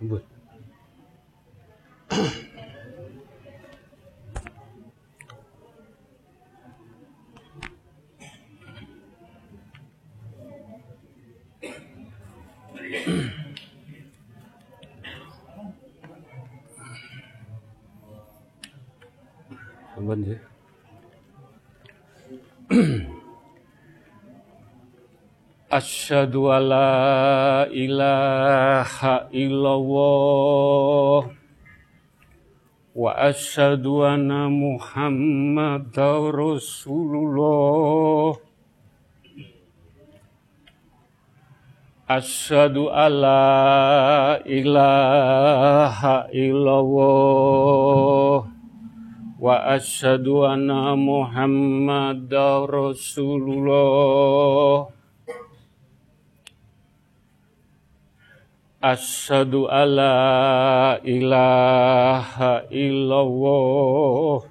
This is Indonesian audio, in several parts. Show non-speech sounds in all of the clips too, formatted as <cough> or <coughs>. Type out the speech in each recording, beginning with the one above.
嗯不。什么问题？Asyhadu alla ilaha illallah. Wa asyhadu anna Muhammadar Rasulullah. Asyhadu alla ilaha illallah. Wa asyhadu anna Muhammadar Rasulullah Asyhadu alla ilaha illallah.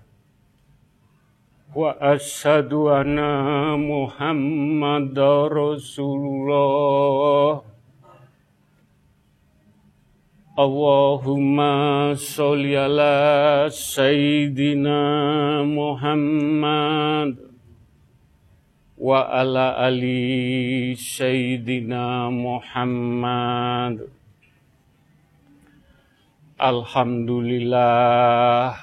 Wa asyhadu anna Muhammadar Rasulullah. Allahumma sholli ala sayyidina Muhammad. Wa ala ali sayyidina Muhammad Alhamdulillah.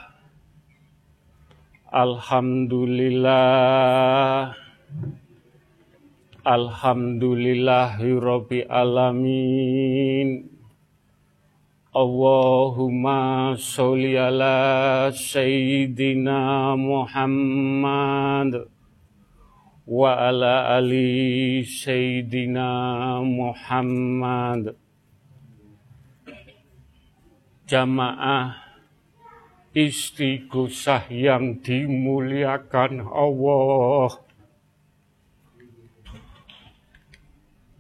Alhamdulillah. Alhamdulillahirabbil alamin. Allahumma sholli ala sayyidina Muhammad wa ala ali sayyidina Muhammad jamaah istighosah yang dimuliakan Allah.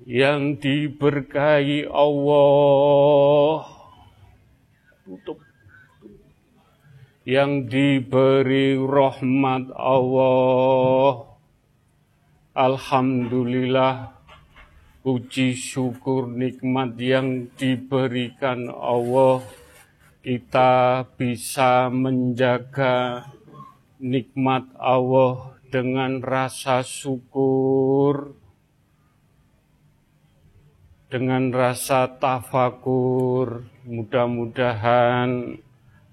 Yang diberkahi Allah. Tutup. Yang diberi rahmat Allah. Alhamdulillah puji syukur nikmat yang diberikan Allah kita bisa menjaga nikmat Allah dengan rasa syukur, dengan rasa tafakur. Mudah-mudahan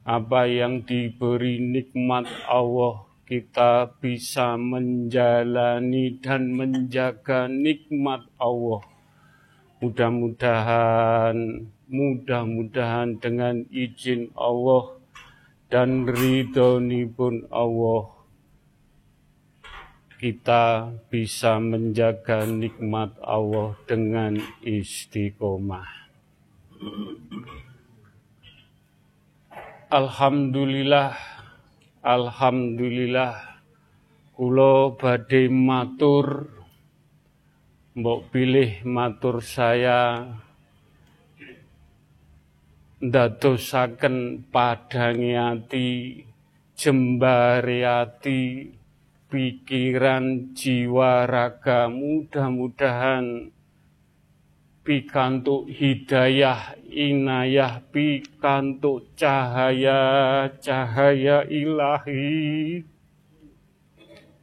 apa yang diberi nikmat Allah kita bisa menjalani dan menjaga nikmat Allah. Mudah-mudahan mudah-mudahan dengan izin Allah dan ridhoni pun Allah kita bisa menjaga nikmat Allah dengan istiqomah. Alhamdulillah, Alhamdulillah, kulo badhe matur, mbok pilih matur saya ndadosaken padangi ati jembare ati pikiran jiwa raga mudah-mudahan pikantuk hidayah inayah pikantuk cahaya cahaya ilahi.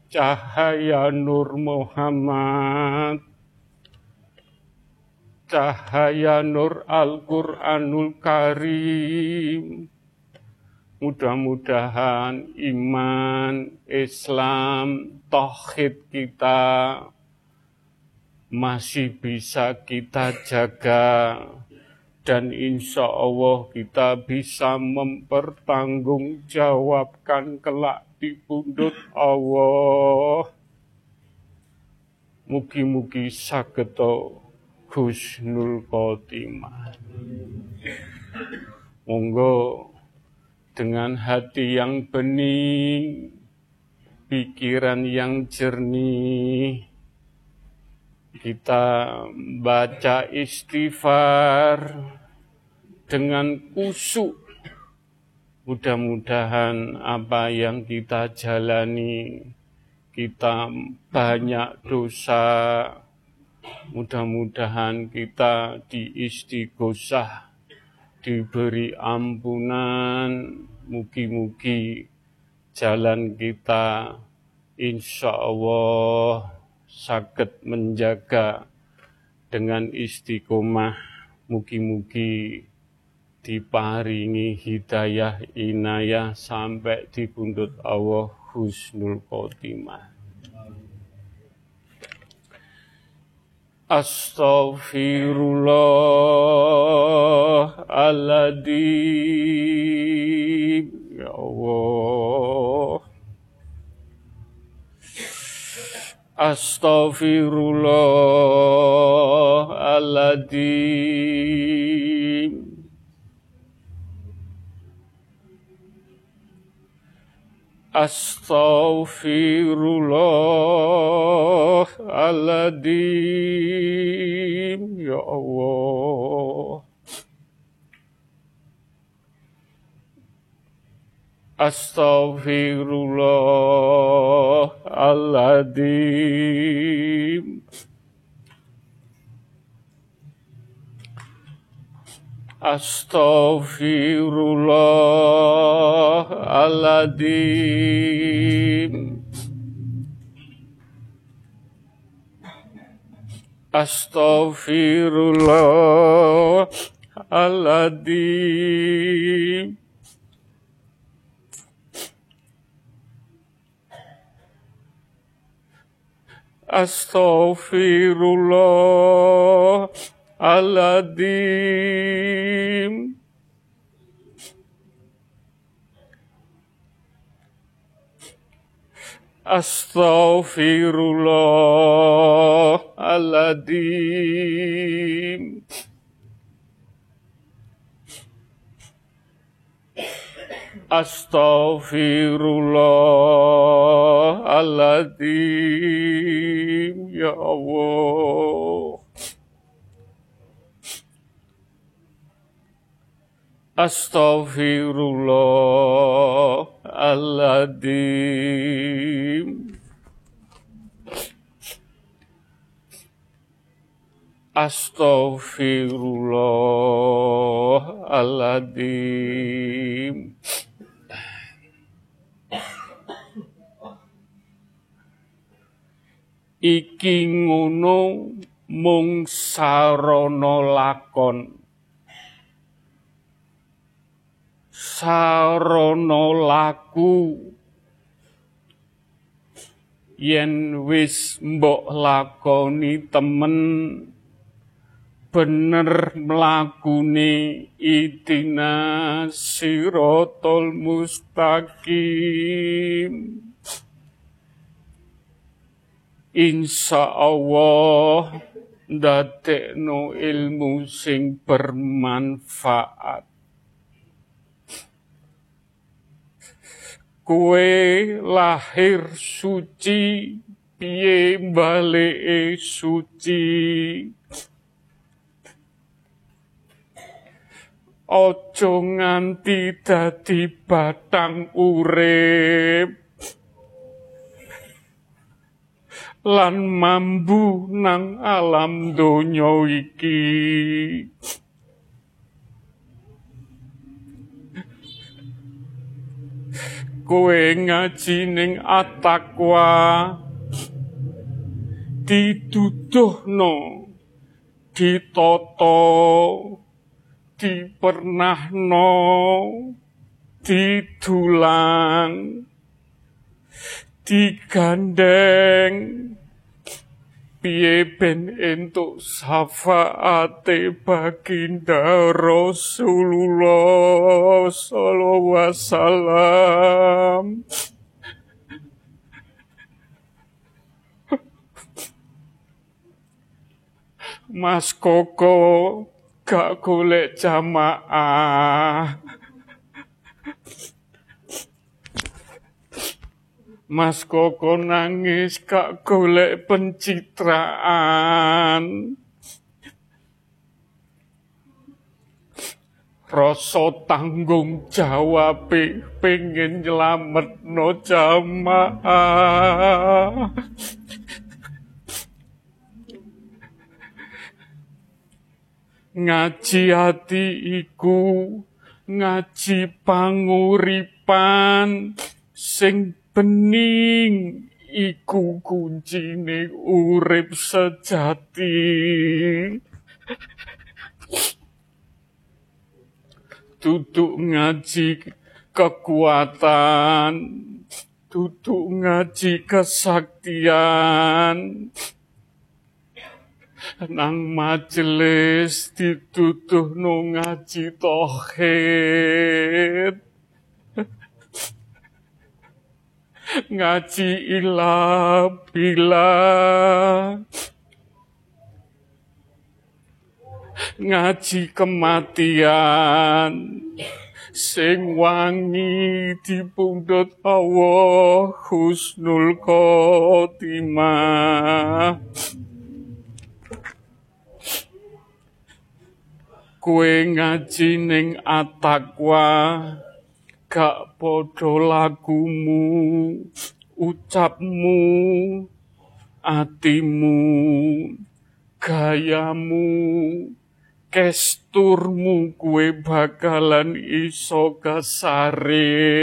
Cahaya Nur Muhammad cahaya nur Al-Quranul Karim. Mudah-mudahan iman, Islam, tauhid kita masih bisa kita jaga dan insya Allah kita bisa mempertanggungjawabkan kelak di pundut Allah. Mugi-mugi sageto husnul khotimah. Monggo dengan hati yang bening, pikiran yang jernih, kita baca istighfar dengan kusuk. Mudah-mudahan apa yang kita jalani, kita banyak dosa, Mudah-mudahan kita diistighosah, diberi ampunan, mugi-mugi jalan kita insya Allah sakit menjaga dengan istiqomah. Mugi-mugi diparingi hidayah inayah sampai di Allah husnul khotimah Astaghfirullahaladzim Ya Allah Astaghfirullahaladzim Astaghfirullahaladzim Ya Allah. Astaghfirullahaladzim Astaghfirullahaladzim Astaghfirullahaladzim. Astaghfirullahaladzim Astaghfirullahaladzim Astaghfirullahaladzim Ya Allah Astaghfirullahaladzim Astaghfirullahaladzim Iki ngono mung sarana lakon sarana laku. Yen wis mbok lakoni temen bener mlakune itina sirotol mustaqim. Insya Allah ndadekno ilmu sing bermanfaat kue lahir suci piye balik suci? Ojo nganti dadi batang urip. Lan mambu nang alam donya iki kowe ngaji ning atakwa dituduhno ditata dipernahno didulang digandeng piye ben entuk syafaate baginda Rasulullah sallallahu wasallam. Mas Koko gak golek jamaah Mas Koko nangis gak golek pencitraan. Rasa tanggung jawab pengen nyelamet no jamaah. ngaji ati iku ngaji panguripan sing bening. Iku kuncine urip sejati. Duduk ngaji kekuatan. Duduk ngaji kesaktian. Nang majelis dituduh no ngaji tohid ngaji ilah bila. Ngaji kematian sing wangi dipundhut Allah husnul khotimah. Kue ngaji ning atakwa gak padha lagumu ucapmu atimu gayamu kesturmu kue bakalan iso kasaring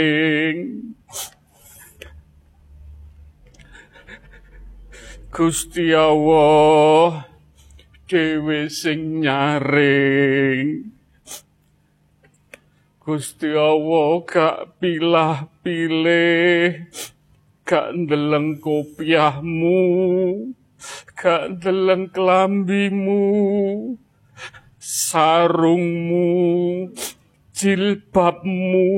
Gusti Allah dhewe sing nyaring Gusti Allah gak pilah-pilih gak ndeleng kopiahmu gak ndeleng kelambimu sarungmu, jilbabmu,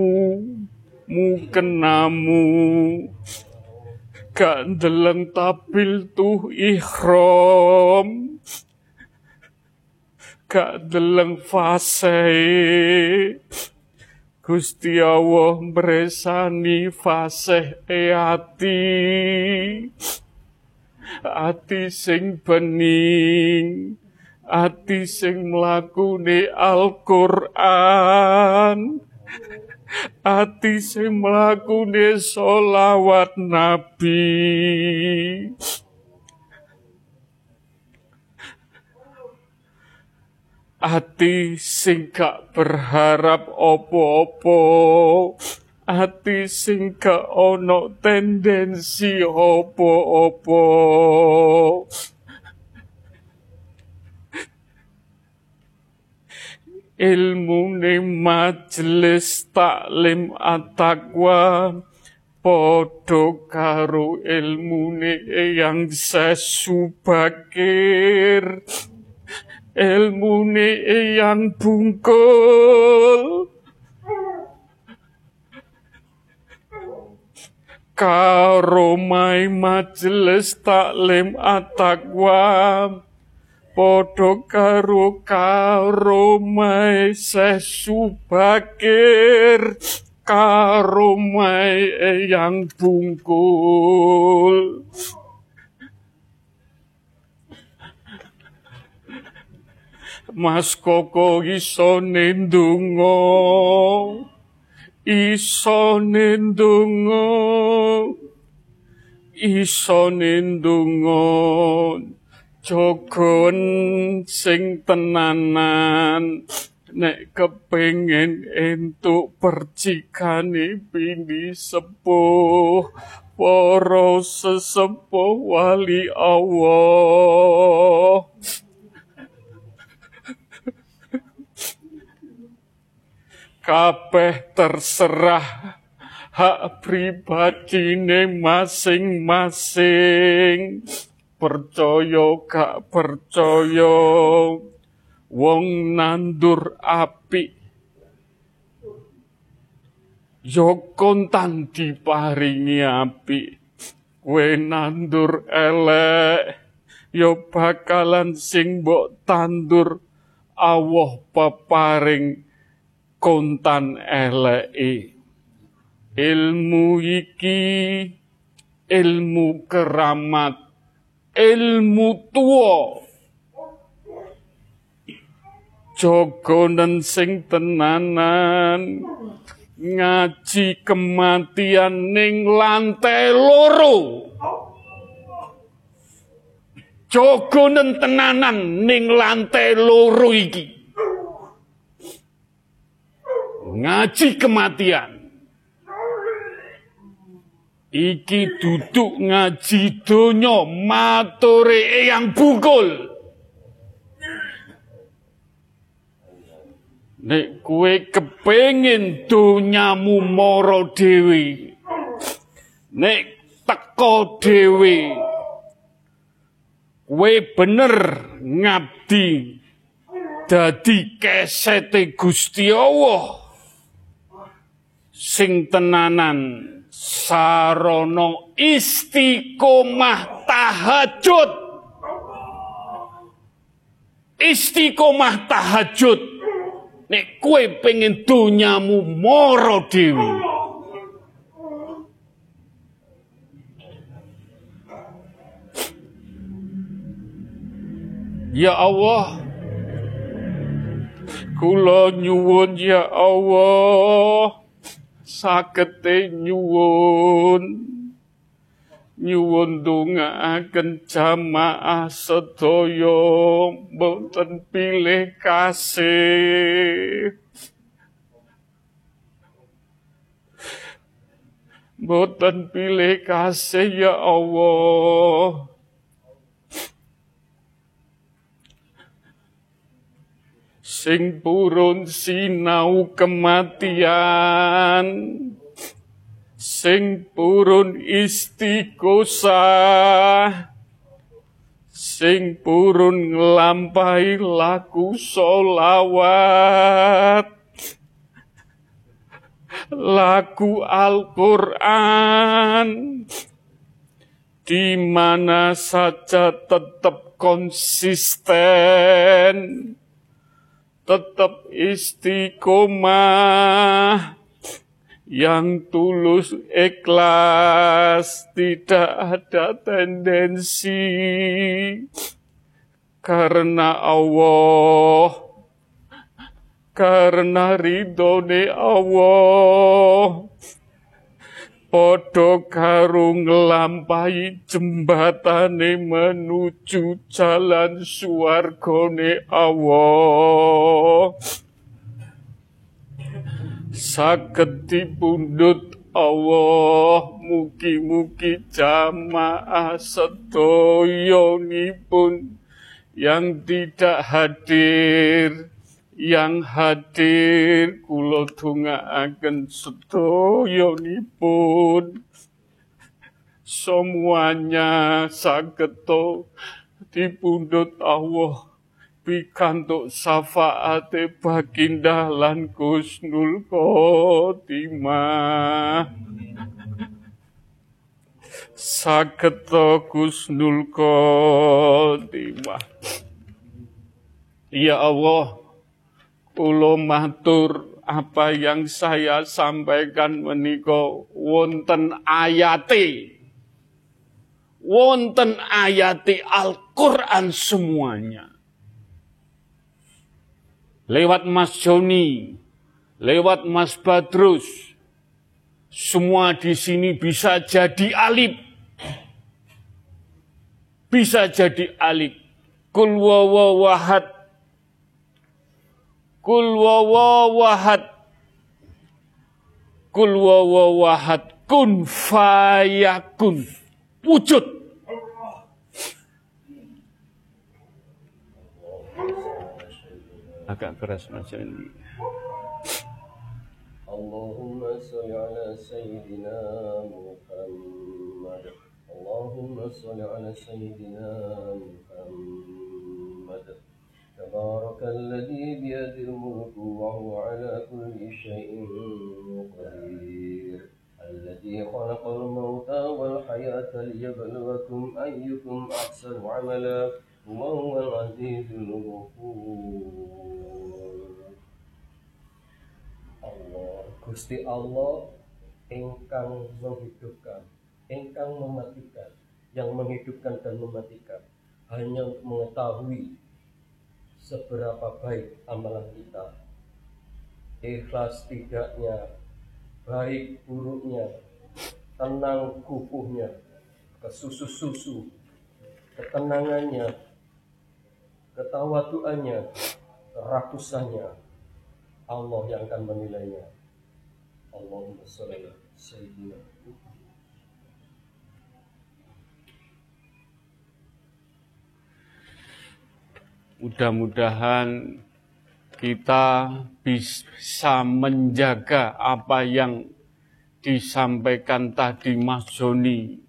mukenamu, gak ndeleng tabil tuh ikhram, gak ndeleng fase. Gusti Allah mbresani fase e ati. Ati sing bening, ati sing mlakune Al-Qur'an ati sing mlakune solawat nabi ati sing gak berharap opo-opo. Ati sing gak ono tendensi opo-opo. Ilmu ne majelis taklim atakwa podo karo ilmu ne yang sesubakir elmune eyang bungkul. Karomai majelis taklim atakwa padha karo karomai seh subakir. Karomai eyang bungkul. Mas Koko iso nendungo, iso nendungo, iso nendungo. jogon sing tenanan. Nek kepengin entuk percikane bini sepuh. Para sesepuh wali Allah kabeh terserah hak pribadine masing-masing. Percaya gak percaya. Wong nandur api. Yo kontan diparingi api. Kowe nandur elek yo bakalan sing mbok tandur Allah peparing kontan eleke ilmu iki ilmu keramat ilmu tua jogonen sing tenanan ngaji kematian ning lantai loro. Jogonen tenanan ning lantai loro iki ngaji kematian. Iki duduk ngaji donya matore yang bungkul. Nek kue kepengin donyamu moro dewi. Nek teko dewi. Kue bener ngabdi. Dadi kesete Gusti Allah. Sing tenanan sarono istiqomah tahajud. Istiqomah tahajud. Nek kue pengen dunyamu moro dewi. Ya Allah, kula nyuwun ya Allah sagete nyuwun. Nyuwun dongaaken jamaah sedaya. Boten pilih kasih. Boten pilih kasih ya Allah sing purun sinau kematian. Sing purun istiqosah sing purun nglampahi laku solawat lagu Al-Quran. Di mana saja tetap konsisten tetap istiqomah. Yang tulus ikhlas. Tidak ada tendensi. Karena Allah. Karena ridhone Allah Podo karung nglampahi jembatane menuju jalan suwargane Allah. Saged dipundhut Allah mugi-mugi jamaah sedoyonipun yang tidak hadir yang hadir kula dongaaken sedoyonipun semuanya sageto dipundhut Allah. Pikantuk syafaate baginda lan Gusnul Khotimah sageto Gusnul Khotimah Ya Allah Kulo matur apa yang saya sampaikan meniko wonten ayati wonten ayati Al-Quran semuanya. Lewat Mas Joni, lewat Mas Badrus, semua di sini bisa jadi alif. Bisa jadi alif. Kul wawawahad Kul wawawahad. Kul wawawahad. Kun fayakun. Wujud. Agak keras macam ini. Allahumma salli ala Sayyidina Muhammad. Allahumma salli ala Sayyidina Muhammad. تبارك الذي بيده الملك وهو على كل شيء قدير الذي خلق الموت والحياة ليبلوكم أيكم أحسن عملا وهو العزيز الغفور Allah Gusti Allah ingkang menghidupkan ingkang mematikan yang menghidupkan dan mematikan hanya untuk mengetahui seberapa baik amalan kita. Ikhlas tidaknya, baik buruknya, tenang kukuhnya, kesusu-susu, ketenangannya, ketawaduannya, kerakusannya, Allah yang akan menilainya. Allahumma sholli sayyidina Mudah-mudahan kita bisa menjaga apa yang disampaikan tadi Mas Joni.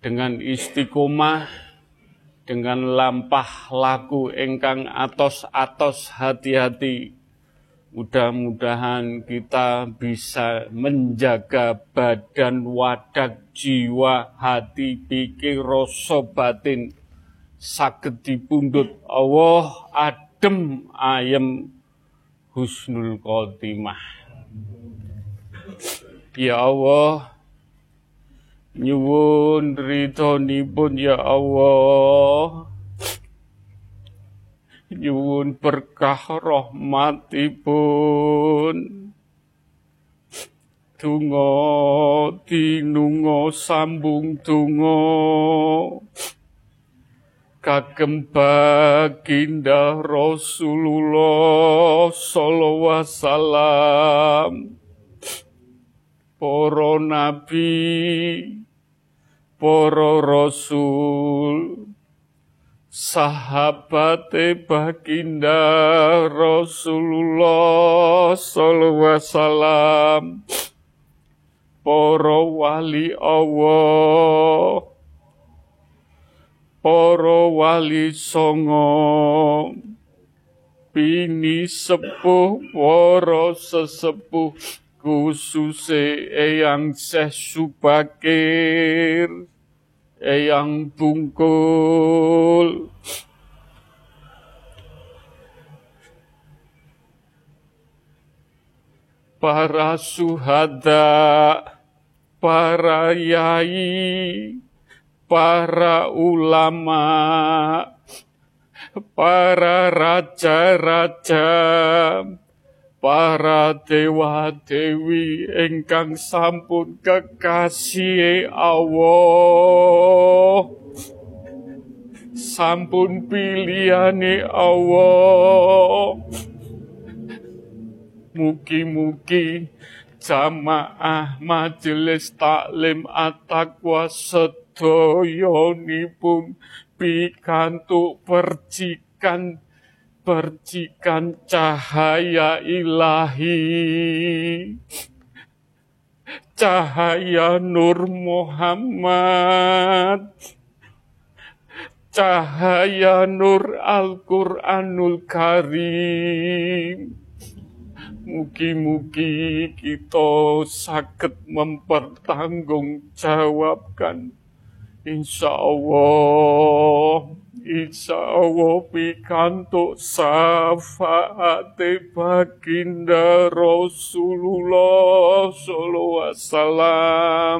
Dengan istiqomah dengan lampah laku engkang atos-atos hati-hati Mudah-mudahan kita bisa menjaga badan, wadak, jiwa, hati, pikir, rasa batin saged dipundhut Allah adem ayem husnul khotimah. Ya Allah, nyuwun ridhonipun ya Allah. Nyuwun berkah rahmatipun. Tungo tinungo sambung tungo kagem baginda Rasulullah sallallahu wasallam. Para nabi para rasul sahabat baginda Rasulullah sallallahu wasallam. Para wali Allah para wali songo bini sepuh para sesepuh khususé eyang Syekh Subakir eyang bungkul. Para suhada para yai para ulama, para raja-raja, para dewa-dewi ingkang sampun kekasih Allah. Sampun pilihane Allah. Mugi-mugi jamaah majelis taklim at-taqwa sedoyonipun pikantuk percikan percikan cahaya ilahi. Cahaya Nur Muhammad. Cahaya Nur Al-Quranul Karim. Mugi-mugi kita sakit mempertanggungjawabkan Insya Allah, insya Allah pikantuk syafaat baginda Rasulullah sallallahu alaihi wasallam.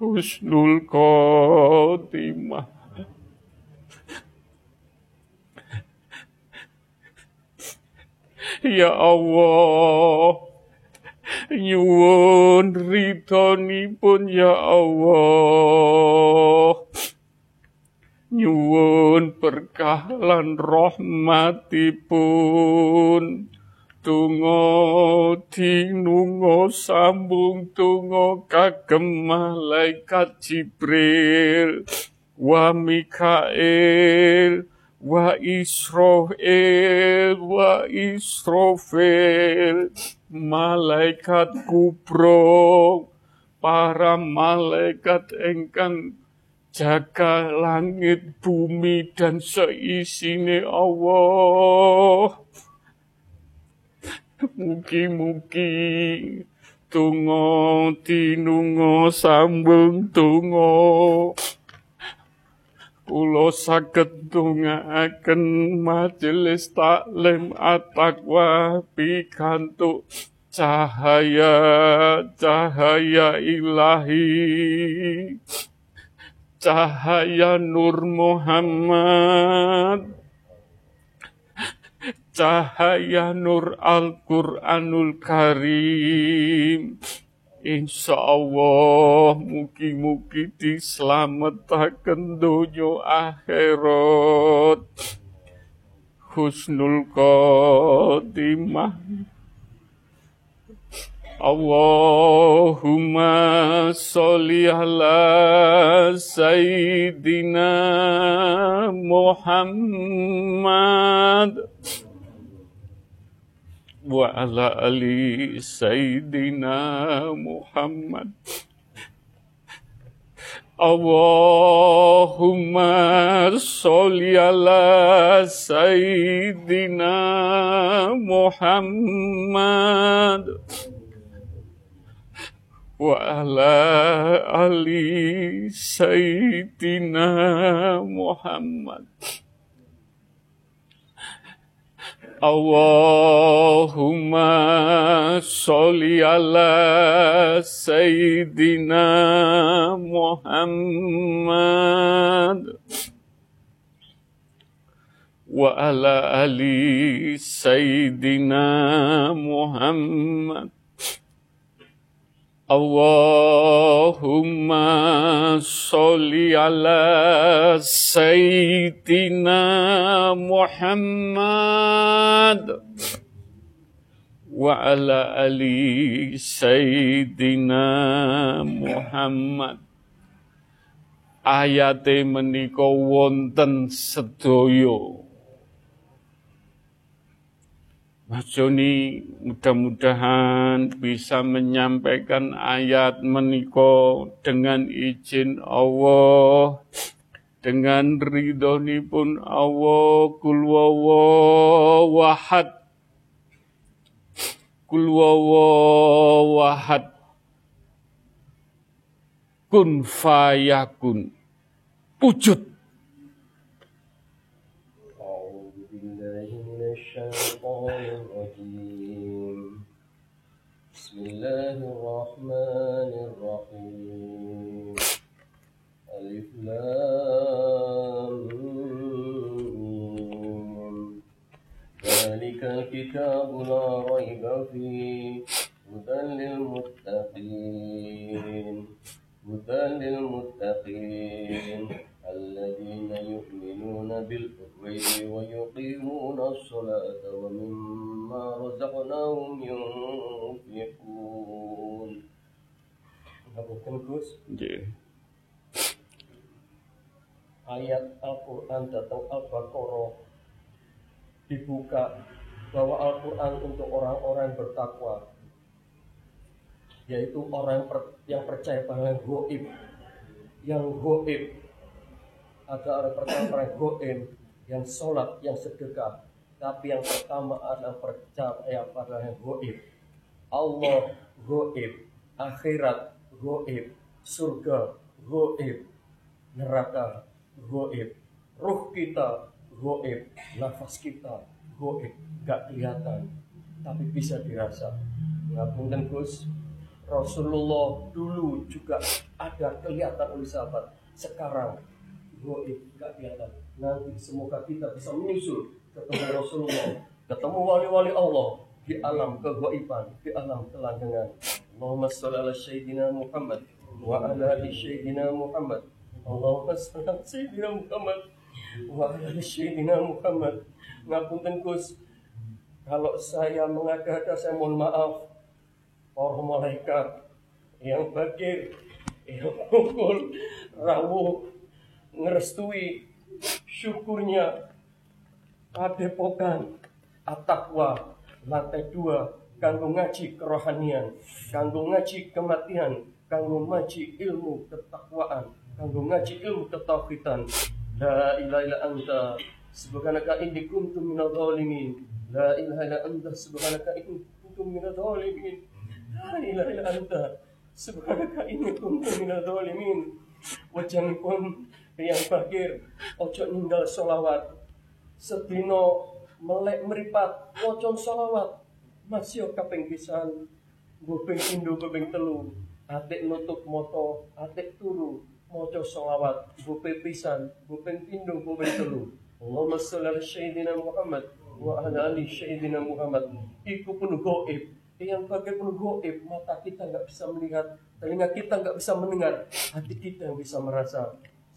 Husnul khotimah. Ya Allah, nyuwun ridhonipun ya Allah. Nyuwun berkah lan rahmatipun. Tungo tinungo sambung tungo kagem malaikat Jibril. Wa Mikael wa Israel wa Israfil malaikat kubro para malaikat engkang jaga langit bumi dan seisine Allah. Mugi-mugi tungo tinungo sambung tungo Kulo saged ndongaaken majelis taklim at-taqwa pikantuk cahaya cahaya ilahi. Cahaya Nur Muhammad. Cahaya Nur Al-Quranul Karim Insya Allah mugi-mugi diselamatkan dunia akhirat. Husnul khotimah. Allahumma sholli ala sayyidina Muhammad wa ala ali sayyidina Muhammad Allahumma sholli ala sayyidina Muhammad wa ala ali sayyidina Muhammad Allahumma sholli ala sayyidina Muhammad wa ala ali sayyidina Muhammad Allahumma sholli ala sayyidina Muhammad wa ala ali sayyidina Muhammad. Ayate menika wonten sedaya Mas Joni mudah-mudahan bisa menyampaikan ayat meniko dengan izin Allah. Dengan ridhoni pun Allah kul wahad. Kul wahad. Kun fayakun. Wujud الشيطان الرجيم بسم الله الرحمن الرحيم. ألف ذلك الكتاب لا ريب فيه. هدى للمتقين. هدى للمتقين. الذين يؤمنون بالغيب ويقيمون الصلاة ومما رزقناهم ينفقون. Iya. Ayat Al-Quran atau Al-Baqarah. Dibuka bahwa Al-Quran untuk orang-orang bertakwa yaitu orang yang percaya pada goib. Yang goib ada orang pertama orang goim yang sholat, yang sedekah. Tapi yang pertama adalah percaya pada yang goib. Allah goib, akhirat goib, surga goib, neraka goib, ruh kita goib, nafas kita goib, gak kelihatan, tapi bisa dirasa. Ngapunten Gus, Rasulullah dulu juga ada kelihatan oleh sahabat. Sekarang goib gak kelihatan nanti semoga kita bisa menyusul ketemu Rasulullah. Ketemu wali-wali Allah di alam kegoiban di alam kelanggengan Allahumma salli ala Sayyidina Muhammad wa ala ali Sayyidina Muhammad. Allahumma salli ala Sayyidina Muhammad wa ala ali Sayyidina Muhammad. Ngapunten Gus. Kalau saya mengada-ada saya mohon maaf. Para malaikat yang bakir yang pukul rawuh ngerestui syukurnya padepokan atakwa lantai dua kanggo ngaji kerohanian kanggo ngaji kematian kanggo ngaji ilmu ketakwaan kanggo ngaji ilmu ketauhidan. La ilaha illa anta subhanaka inni kuntu minadh dhalimin la ilaha illa anta subhanaka inni kuntu minadh dhalimin la ilaha illa anta subhanaka inni kuntu minadh dhalimin wajanipun yang fakir ojo ninggal solawat sedino melek meripat wocon solawat masih kaping pisan guping indo guping telu. Atik nutup moto atik turu moco solawat guping pisan guping indo guping telu. Allahumma salli ala Sayyidina Muhammad wa ala ali Sayyidina Muhammad. Iku pun goib. Yang fakir pun goib mata kita nggak bisa melihat telinga kita nggak bisa mendengar hati kita yang bisa merasa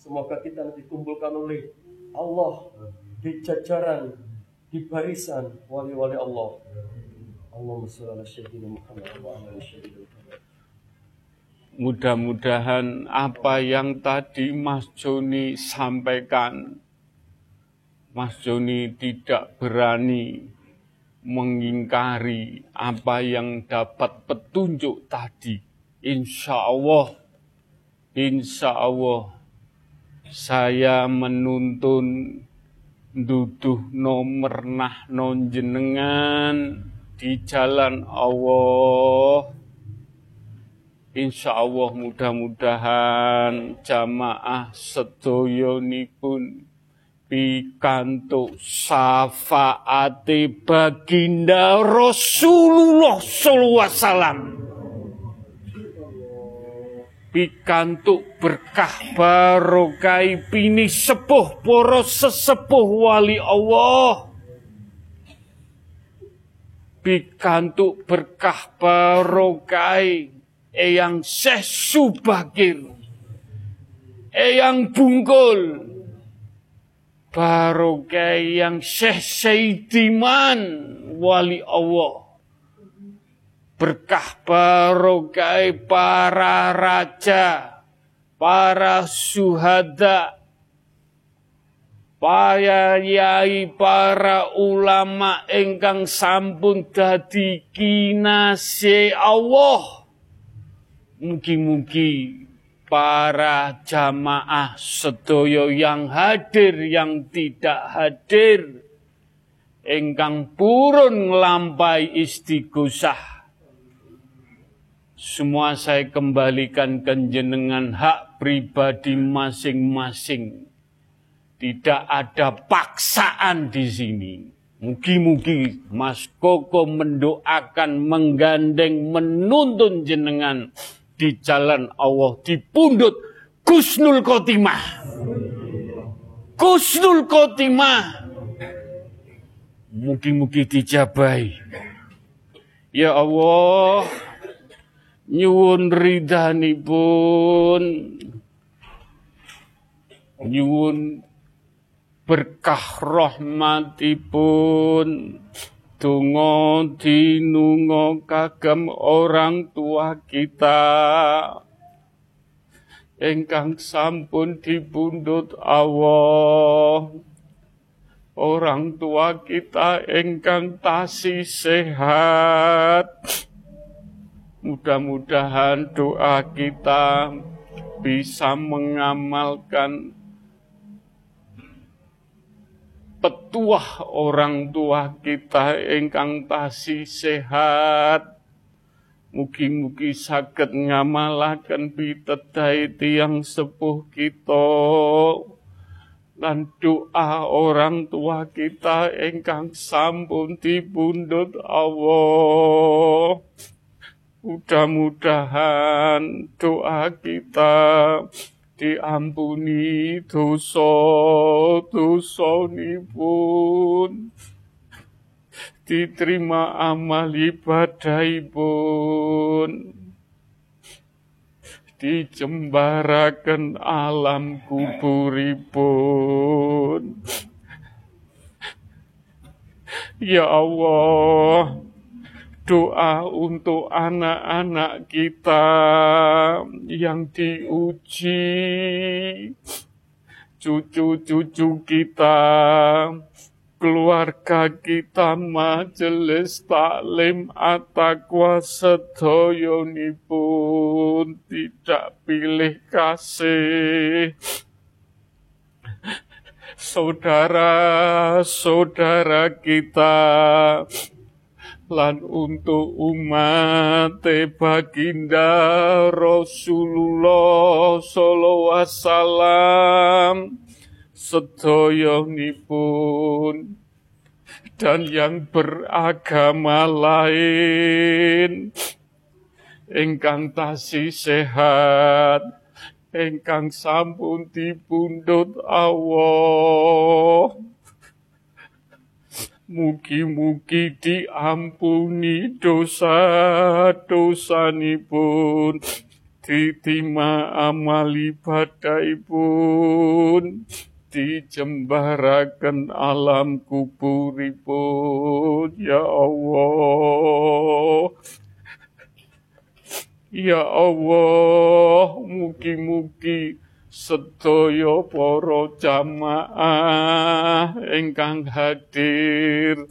Semoga kita dikumpulkan oleh Allah di jajaran di barisan wali-wali Allah. Allahumma sholli ala sayyidina Muhammad wa ala sayyidina. Mudah-mudahan apa yang tadi Mas Joni sampaikan, Mas Joni tidak berani mengingkari apa yang dapat petunjuk tadi. Insya Allah, insya Allah, saya menuntun duduh nomor nah non jenengan di jalan Allah. Insya Allah mudah-mudahan jamaah pun pikantuk syafaati baginda Rasulullah sallallahu alaihi wasallam pikantuk berkah barokai pini sepuh poros sesepuh wali Allah pikantuk berkah barokai Eyang Syekh Subakir, Eyang Bungkul, Barokai yang Syekh Saidiman, Wali Allah. Berkah barokai para raja, para suhada, para yai, para ulama engkang sampun dadi kinase Allah. Mugi-mugi para jamaah sedoyo yang hadir yang tidak hadir engkang purun lampai istighosah semua saya kembalikan ke jenengan hak pribadi masing-masing tidak ada paksaan di sini Mugi-mugi Mas Koko mendoakan, menggandeng, menuntun jenengan di jalan Allah di pundut Kusnul Khotimah. Kusnul Khotimah. Mugi-mugi dijabai. Ya Allah, nyuwun ridhanipun nyuwun berkah rahmatipun Tungo dinungo kagem orang tua kita. Engkang sampun dibundut Allah. Orang tua kita engkang tasih sehat Mudah-mudahan doa kita bisa mengamalkan petuah orang tua kita ingkang tasih sehat. Mugi-mugi saged ngamalaken pitedai tiang sepuh kita dan doa orang tua kita ingkang sampun dipundhut Allah. Mudah-mudahan doa kita diampuni dosa pun diterima amal pun dijembarakan alam kuburipun ya Allah doa untuk anak-anak kita yang diuji, cucu-cucu kita, keluarga kita, majelis taklim atakwa pun tidak pilih kasih. Saudara-saudara kita lan untuk umat baginda Rasulullah sallallahu wasallam nipun. Dan yang beragama lain ingkang tasih sehat ingkang sampun dipundhut Allah Mugi-mugi diampuni dosa-dosa pun ditima amal ibadah pun dijembaraken alam kuburipun. Ya Allah. Ya Allah, mugi-mugi sedaya para jamaah ingkang hadir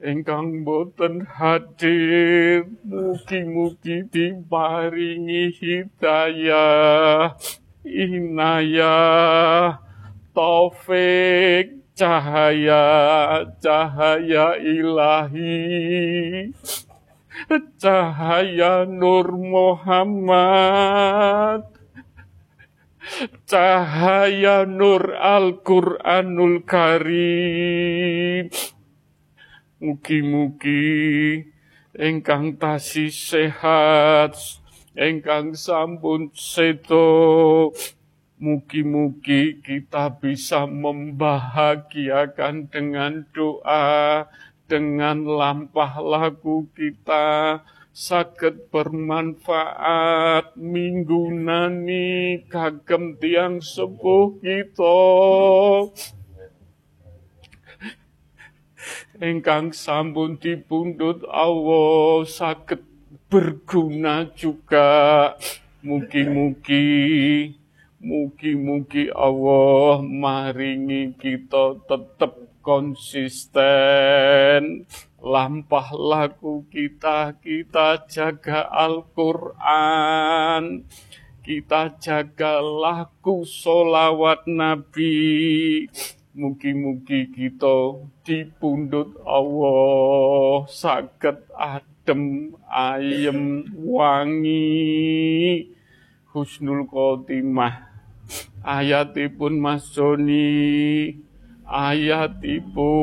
ingkang boten hadir mugi-mugi diparingi hidayah inayah taufik cahaya cahaya ilahi cahaya Nur Muhammad cahaya Nur Al-Quranul Karim. Mugi-mugi engkang tasih sehat engkang sampun seto Mugi-mugi kita bisa membahagiakan dengan doa dengan lampah lagu kita sakit bermanfaat minggu nani kagem tiang sepuh kita. Engkang sampun dipundut Allah sakit berguna juga. Mugi-mugi mugi-mugi Allah maringi kita tetap konsisten lampah lagu kita kita jaga Al-Quran. Kita jaga lagu solawat Nabi. Mugi-mugi kita dipundut Allah. Sakit adem ayem wangi. Husnul khotimah. Ayatipun Mas Joni. Ayatipun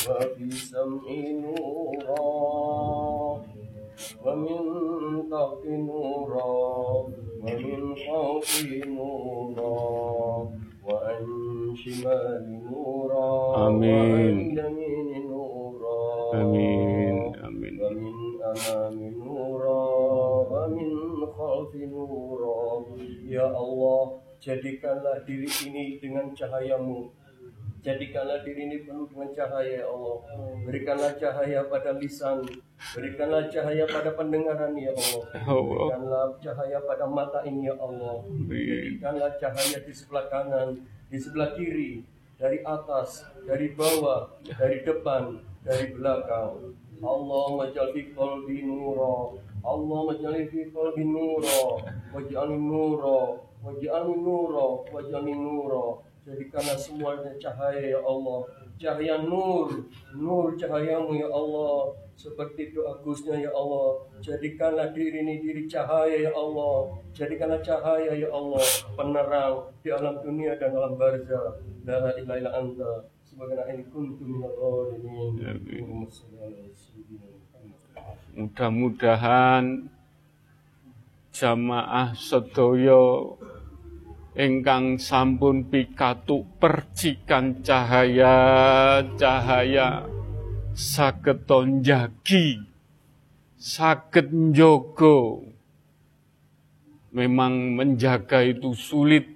وفي سمع نورا ومن تحت نورا ومن فوق نورا وعن شمال نورا آمين. وعن يمين نورا amin amin ومن أمام نورا ومن خلف نورا Ya Allah, jadikanlah diri ini dengan cahayamu. Jadikanlah diri ini penuh dengan cahaya ya Allah. Berikanlah cahaya pada lisan. Berikanlah cahaya pada pendengaran ya Allah. Allah Berikanlah cahaya pada mata ini ya Allah. Berikanlah cahaya di sebelah kanan, di sebelah kiri, dari atas, dari bawah, dari depan, dari belakang. Allah majal fi qalbi nura. Allah majal fi qalbi nura. Waj'alni nura. Waj'alni nura. Waj'alni nura. Jadikanlah semuanya cahaya ya Allah. Cahaya nur. Nur cahayamu ya Allah. Seperti doa Gusnya ya Allah. Jadikanlah diri ini diri cahaya ya Allah. Jadikanlah cahaya ya Allah. Penerang di alam dunia dan alam barzah. La ilaha illa anta. Sebagaimana ini kuntu minal zalimin. Muhammad. Mudah-mudahan jamaah sedaya ingkang sampun pikatuk percikan cahaya cahaya saged njagi saged njogo. Memang menjaga itu sulit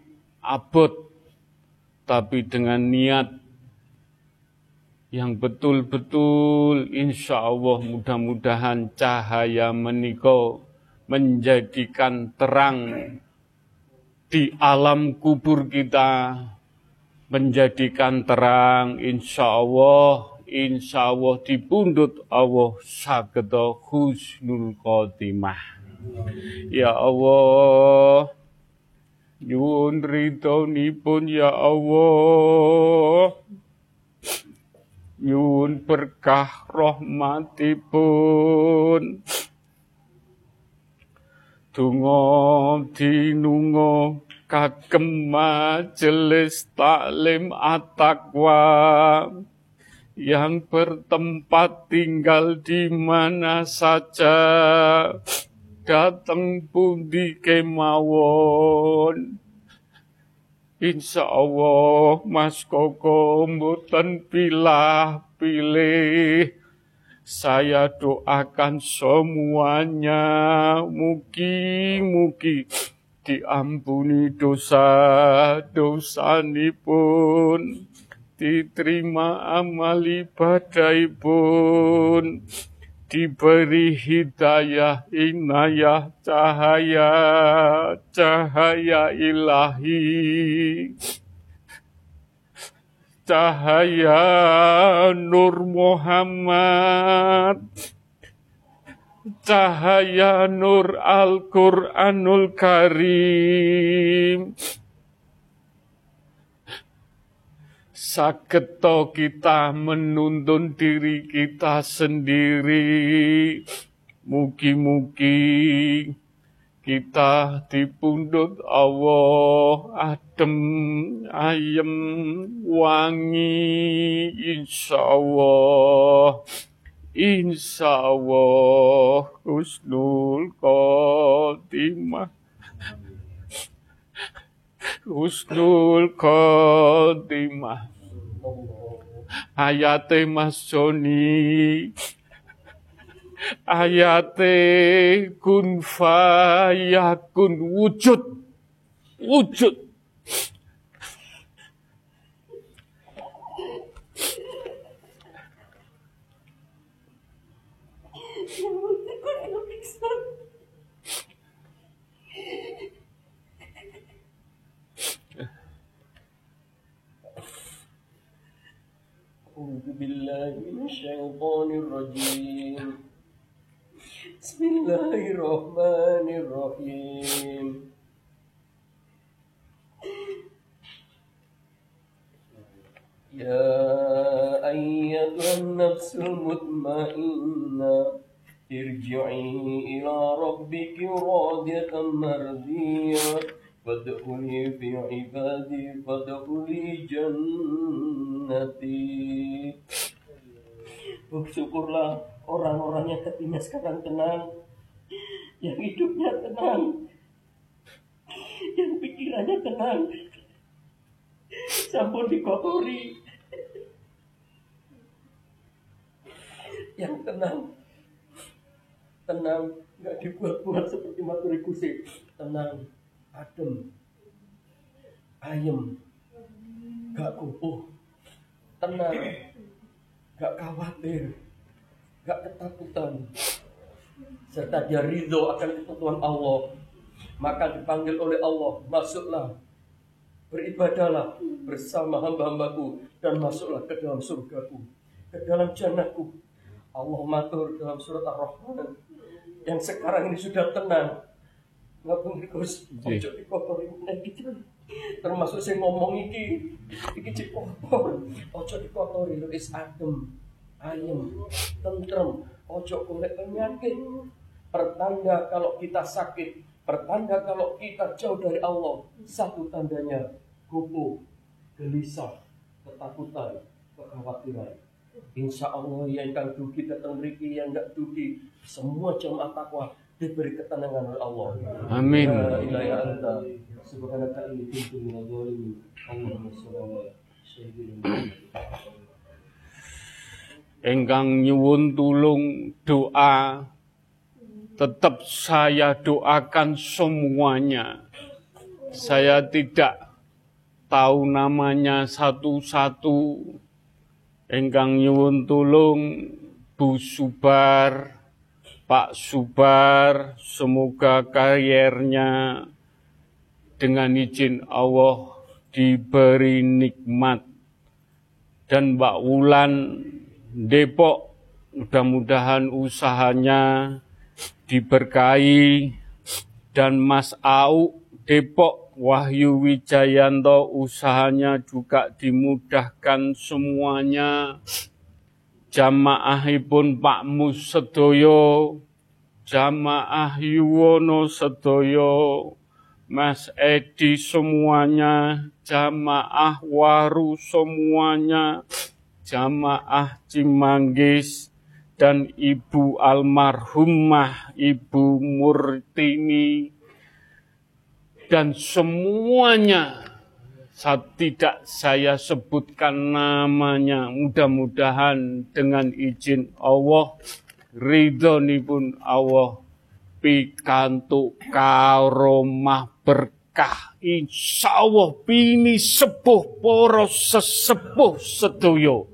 abot tapi dengan niat yang betul-betul insya Allah mudah-mudahan cahaya menika menjadikan terang di alam kubur kita menjadikan terang insya Allah insya Allah dipundut Allah sageda husnul khotimah. Ya Allah nyuwun ridhonipun ya Allah. Nyuwun berkah rahmatipun. Donga dinunga kagem majelis taklim at-taqwa. Yang bertempat tinggal di mana saja. Datang pundi kemawon. Insya Allah Mas Koko mboten pilah pilih saya doakan semuanya. Mugi-mugi diampuni dosa-dosa pun diterima amal ibadah pun diberi hidayah inayah cahaya cahaya ilahi. Cahaya Nur Muhammad cahaya Nur Al-Quranul Karim saketo kita menuntun diri kita sendiri. Mugi-mugi kita dipundut Allah adem ayem wangi insyaallah insyaallah husnul khotimah husnul khotimah ayate Mas Joni. Ayate kun fayakun wujud. Wujud بالله من الشيطان الرجيم. بسم الله الرحمن الرحيم. يا أيتها النفس المطمئنة ارجعي إلى ربك راضية مرضية. فادخلي في عبادي فادخلي جنتي Syukurlah orang-orang yang hatinya sekarang tenang Yang hidupnya tenang Yang pikirannya tenang Sampun dikotori Yang tenang Tenang Nggak dibuat-buat seperti maturi kusik Tenang Adem. Ayem. Gak kupuh Tenang. Gak khawatir. Gak ketakutan. Serta dia ridho akan ketentuan Allah. Maka dipanggil oleh Allah Masuklah. Beribadahlah bersama hamba-hambaku Dan masuklah ke dalam surgaku Ke dalam jannahku. Allah matur dalam surat Ar-Rahman. Yang sekarang ini sudah tenang Ngapun Gus, ojo dikotori meneh iki. Termasuk sing ngomong iki, iki cek kotor. Ojo dikotori lu is adem, ayem, tentrem, ojo golek penyakit. Pertanda kalau kita sakit, pertanda kalau kita jauh dari Allah, satu tandanya kupu, gelisah, ketakutan, kekhawatiran. Insya Allah yang kan dugi datang mriki yang enggak dugi semua jemaah takwa diberi ketenangan oleh Allah. Amin. La ilaha anta subhanaka inni kuntu minadh dhalimin. Allahumma shalli ala sayyidina Muhammad. Engkang nyuwun tulung doa tetap saya doakan semuanya. Saya tidak tahu namanya satu-satu. Engkang nyuwun tulung Bu Subar, Pak Subar, semoga karirnya dengan izin Allah diberi nikmat. Dan Mbak Wulan Depok, mudah-mudahan usahanya diberkahi. Dan Mas Au Depok, Wahyu Wijayanto usahanya juga dimudahkan semuanya jamaahipun Pak Mus sedoyo, jamaah Yuwono sedoyo, Mas Edi semuanya, jamaah waru semuanya, jamaah Cimanggis, dan Ibu almarhumah Ibu Murtini, dan semuanya saya tidak saya sebutkan namanya. Mudah-mudahan dengan izin Allah ridho pun Allah pikantuk karomah berkah. Insya Allah bini sepuh poros sesepuh sedoyo.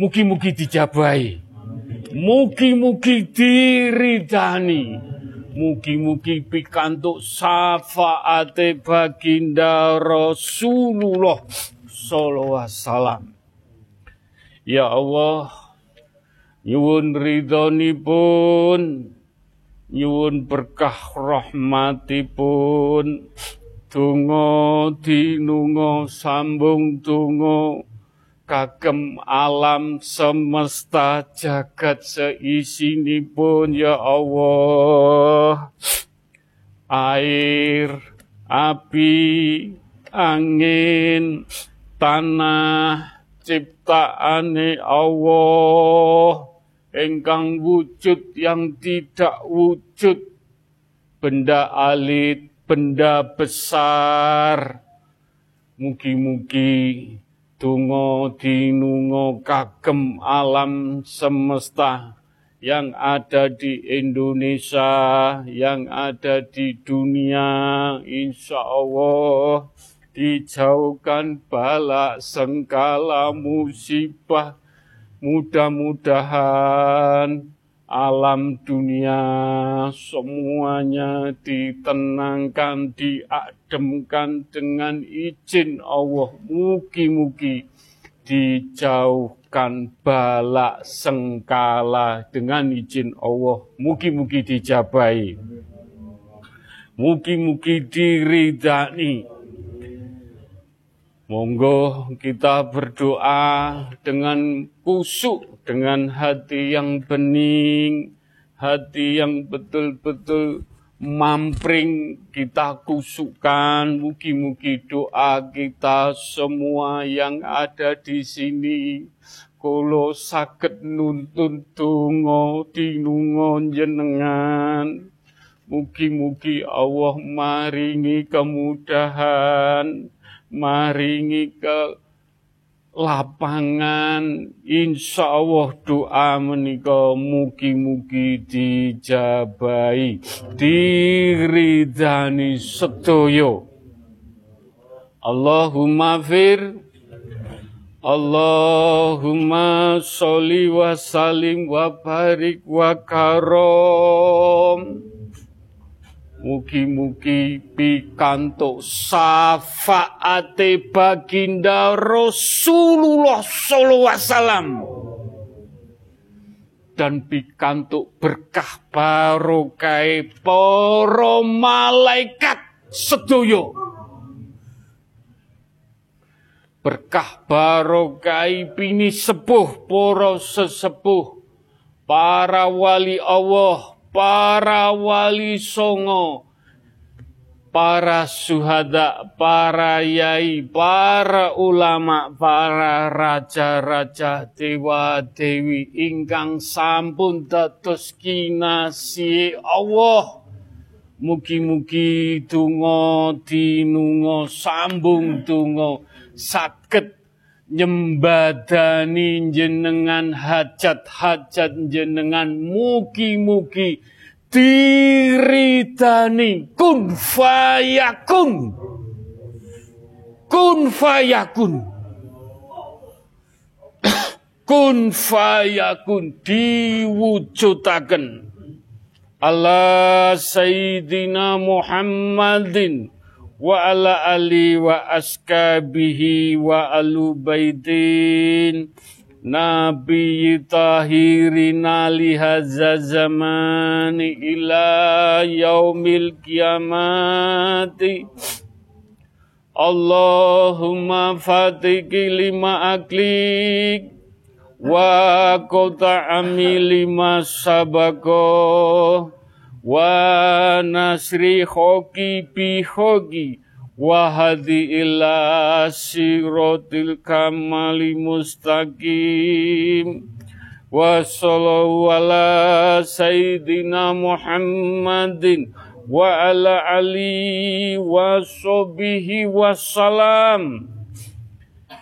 Mugi-mugi dijabai. Mugi-mugi diridani Mugi-mugi pikantuk syafaate baginda Rasulullah sallallahu. Ya Allah, nyuwun ridhonipun, nyuwun berkah rahmatipun, donga dinunga sambung donga kagem alam semesta jagat pun ya Allah. Air api angin tanah ciptaane Allah. Engkang wujud yang tidak wujud. Benda alit benda besar. Mugi-mugi Tungo dinungo kagem alam semesta yang ada di Indonesia, yang ada di dunia, insya Allah dijauhkan bala sengkala musibah. Mudah-mudahan alam dunia semuanya ditenangkan, diademkan dengan izin Allah. Mugi-mugi dijauhkan balak sengkala dengan izin Allah. Mugi-mugi dijabai. Mugi-mugi diridani. Monggo kita berdoa dengan kusuk dengan hati yang bening, hati yang betul-betul mampring kita kusukkan. Mugi-mugi doa kita semua yang ada di sini. Kolo sakit nuntun tungo tinungo jenengan. Mugi-mugi Allah maringi kemudahan, maringi ke lapangan. Insya Allah doa menika mugi-mugi dijabai diridani sedoyo Allahumma fir. Allahumma sholli wa salim wa barik wa karom Mugi-mugi pikantuk syafaate baginda Rasulullah sallallahu alaihi wasallam. Dan pikantuk berkah barokai para malaikat sedoyo. Berkah barokai pini sepuh para sesepuh para wali Allah para wali songo, para suhada, para yai, para ulama, para raja-raja, dewa-dewi ingkang sampun dados kinasi Allah. Mugi-mugi tungo dinungo sambung tungo sakit nyembadani jenengan hajat-hajat jenengan mugi-mugi diridani. Kun fayakun. Kun fayakun. <coughs> Kun fayakun. Diwujudaken. Allah Sayyidina Muhammadin wa ala ali wa askabihi wa alu baitin. Nabi tahirina lihazza zamani ila yaumil kiamati. Allahumma fatiki lima aklik. Wa kota ami lima sabako wa nasri hoki bi hoki wa hadi ila sirotil kamali mustaqim. Wa sallallahu ala sayyidina muhammadin wa ala ali wa sobihi wa salam.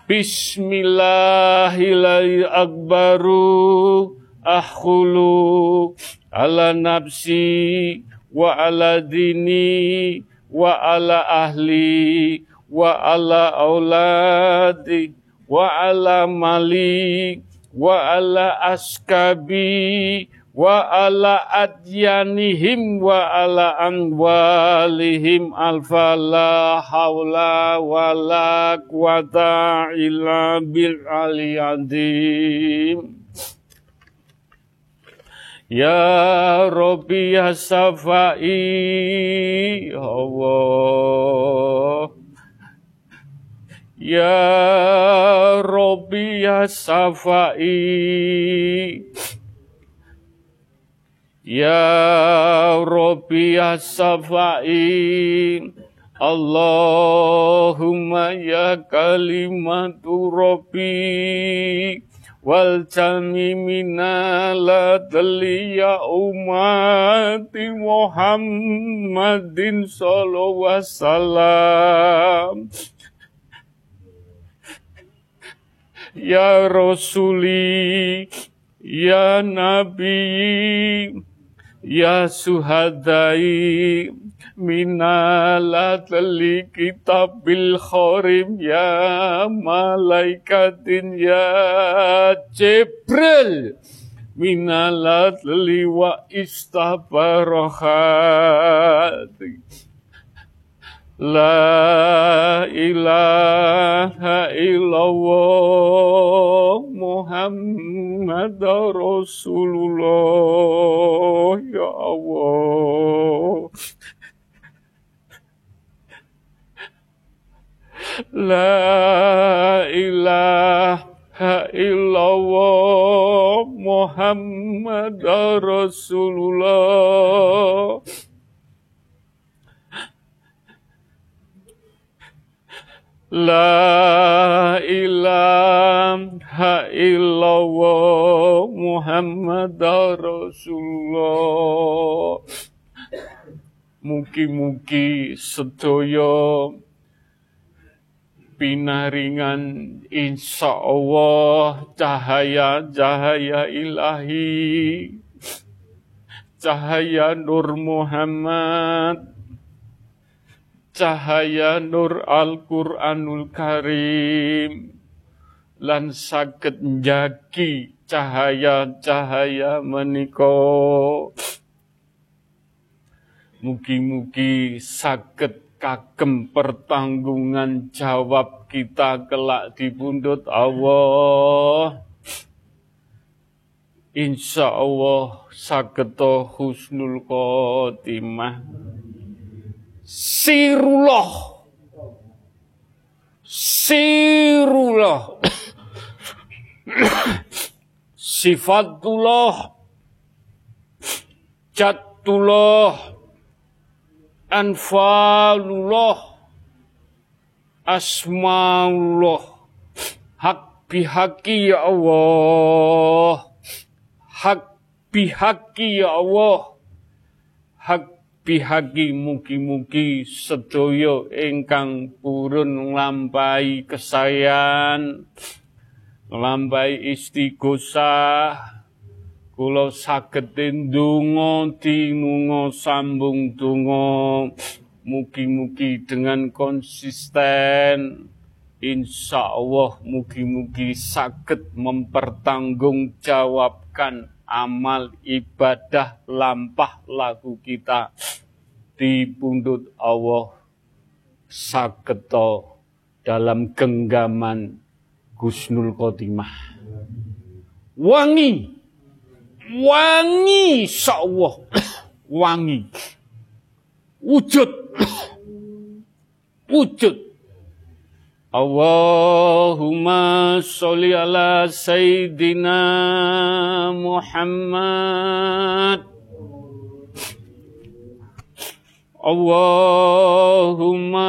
Bismillahirrahmanirrahim akbaru akhulu ala nafsi wa ala dini wa ala ahli wa ala auladi wa ala mali wa ala askabi wa ala adyanihim wa ala anwalihim alfa la hawla wa la quwata illa bil aliyadim Ya Rabbi ya Safai Allah. Ya Rabbi ya Safai. Ya Rabbi ya Safai. Allahumma ya kalimatu Rabbi wal jamimina la ya umati Muhammadin sallallahu wasallam. Ya Rasuli Ya Nabi Ya Suhadai minalatli kitabil khorim ya malaikatin ya Jibril. Minalatli wa istabarohati La ilaha illallah Muhammad Rasulullah. Ya Allah. La ilaha illallah Muhammad Rasulullah La ilaha illallah Muhammad Rasulullah. Mugi-mugi sedaya pinaringan insya Allah cahaya-cahaya ilahi cahaya Nur Muhammad cahaya Nur Al-Quranul Karim lan saged njagi cahaya-cahaya meniko mugi-mugi saged kagem pertanggungan jawab kita kelak di pundut Allah. Insya Allah sageto husnul khotimah. Sirullah. Sirullah. Sifatullah. Jatullah anfalullah asmaullah hak bihaki ya Allah hak bihaki ya Allah hak bihaki mugi-mugi sedaya ingkang purun nglampahi kesayan nglampahi istighosah kula saged ndonga tinunga sambung donga. Mugi-mugi dengan konsisten. Insya Allah mugi-mugi saged mempertanggungjawabkan amal ibadah lampah lagu kita di pundut Allah sageto dalam genggaman Gusnul Khotimah. Wangi. Wangi Allah wangi. Wujud. Wujud Allahumma sholli ala sayyidina Muhammad Allahumma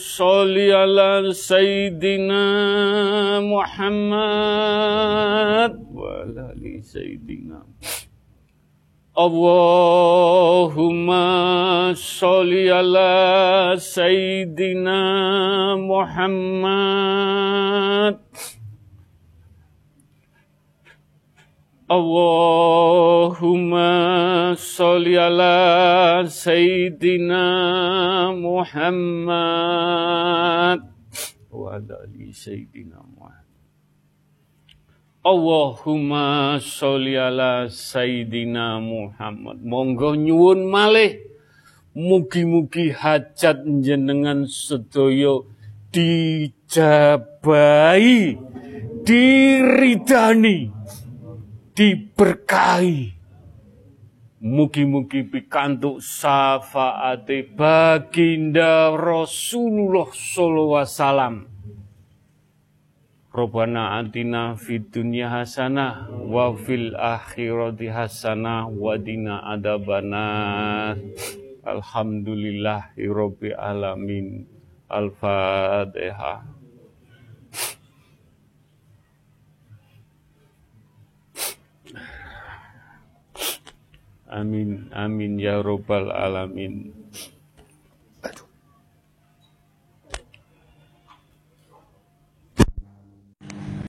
sholli ala Sayyidina Muhammad wa ala ali Sayyidina Allahumma sholli ala Sayyidina Muhammad. Allahumma sholli ala Sayyidina Muhammad. Wa ala ali Sayyidina Muhammad Allahumma sholli ala Sayyidina Muhammad monggo nyuwun malih mugi-mugi hajat jenengan sedaya dijabahi diridani diberkahi. Mugi-mugi pikantuk syafaate baginda Rasulullah sallallahu alaihi wasallam. Rabbana atina fid dunya hasanah wa fil akhirati hasanah wa dina adabana. Alhamdulillahi rabbil alamin. Al-Fatihah. Amin, amin ya robbal alamin.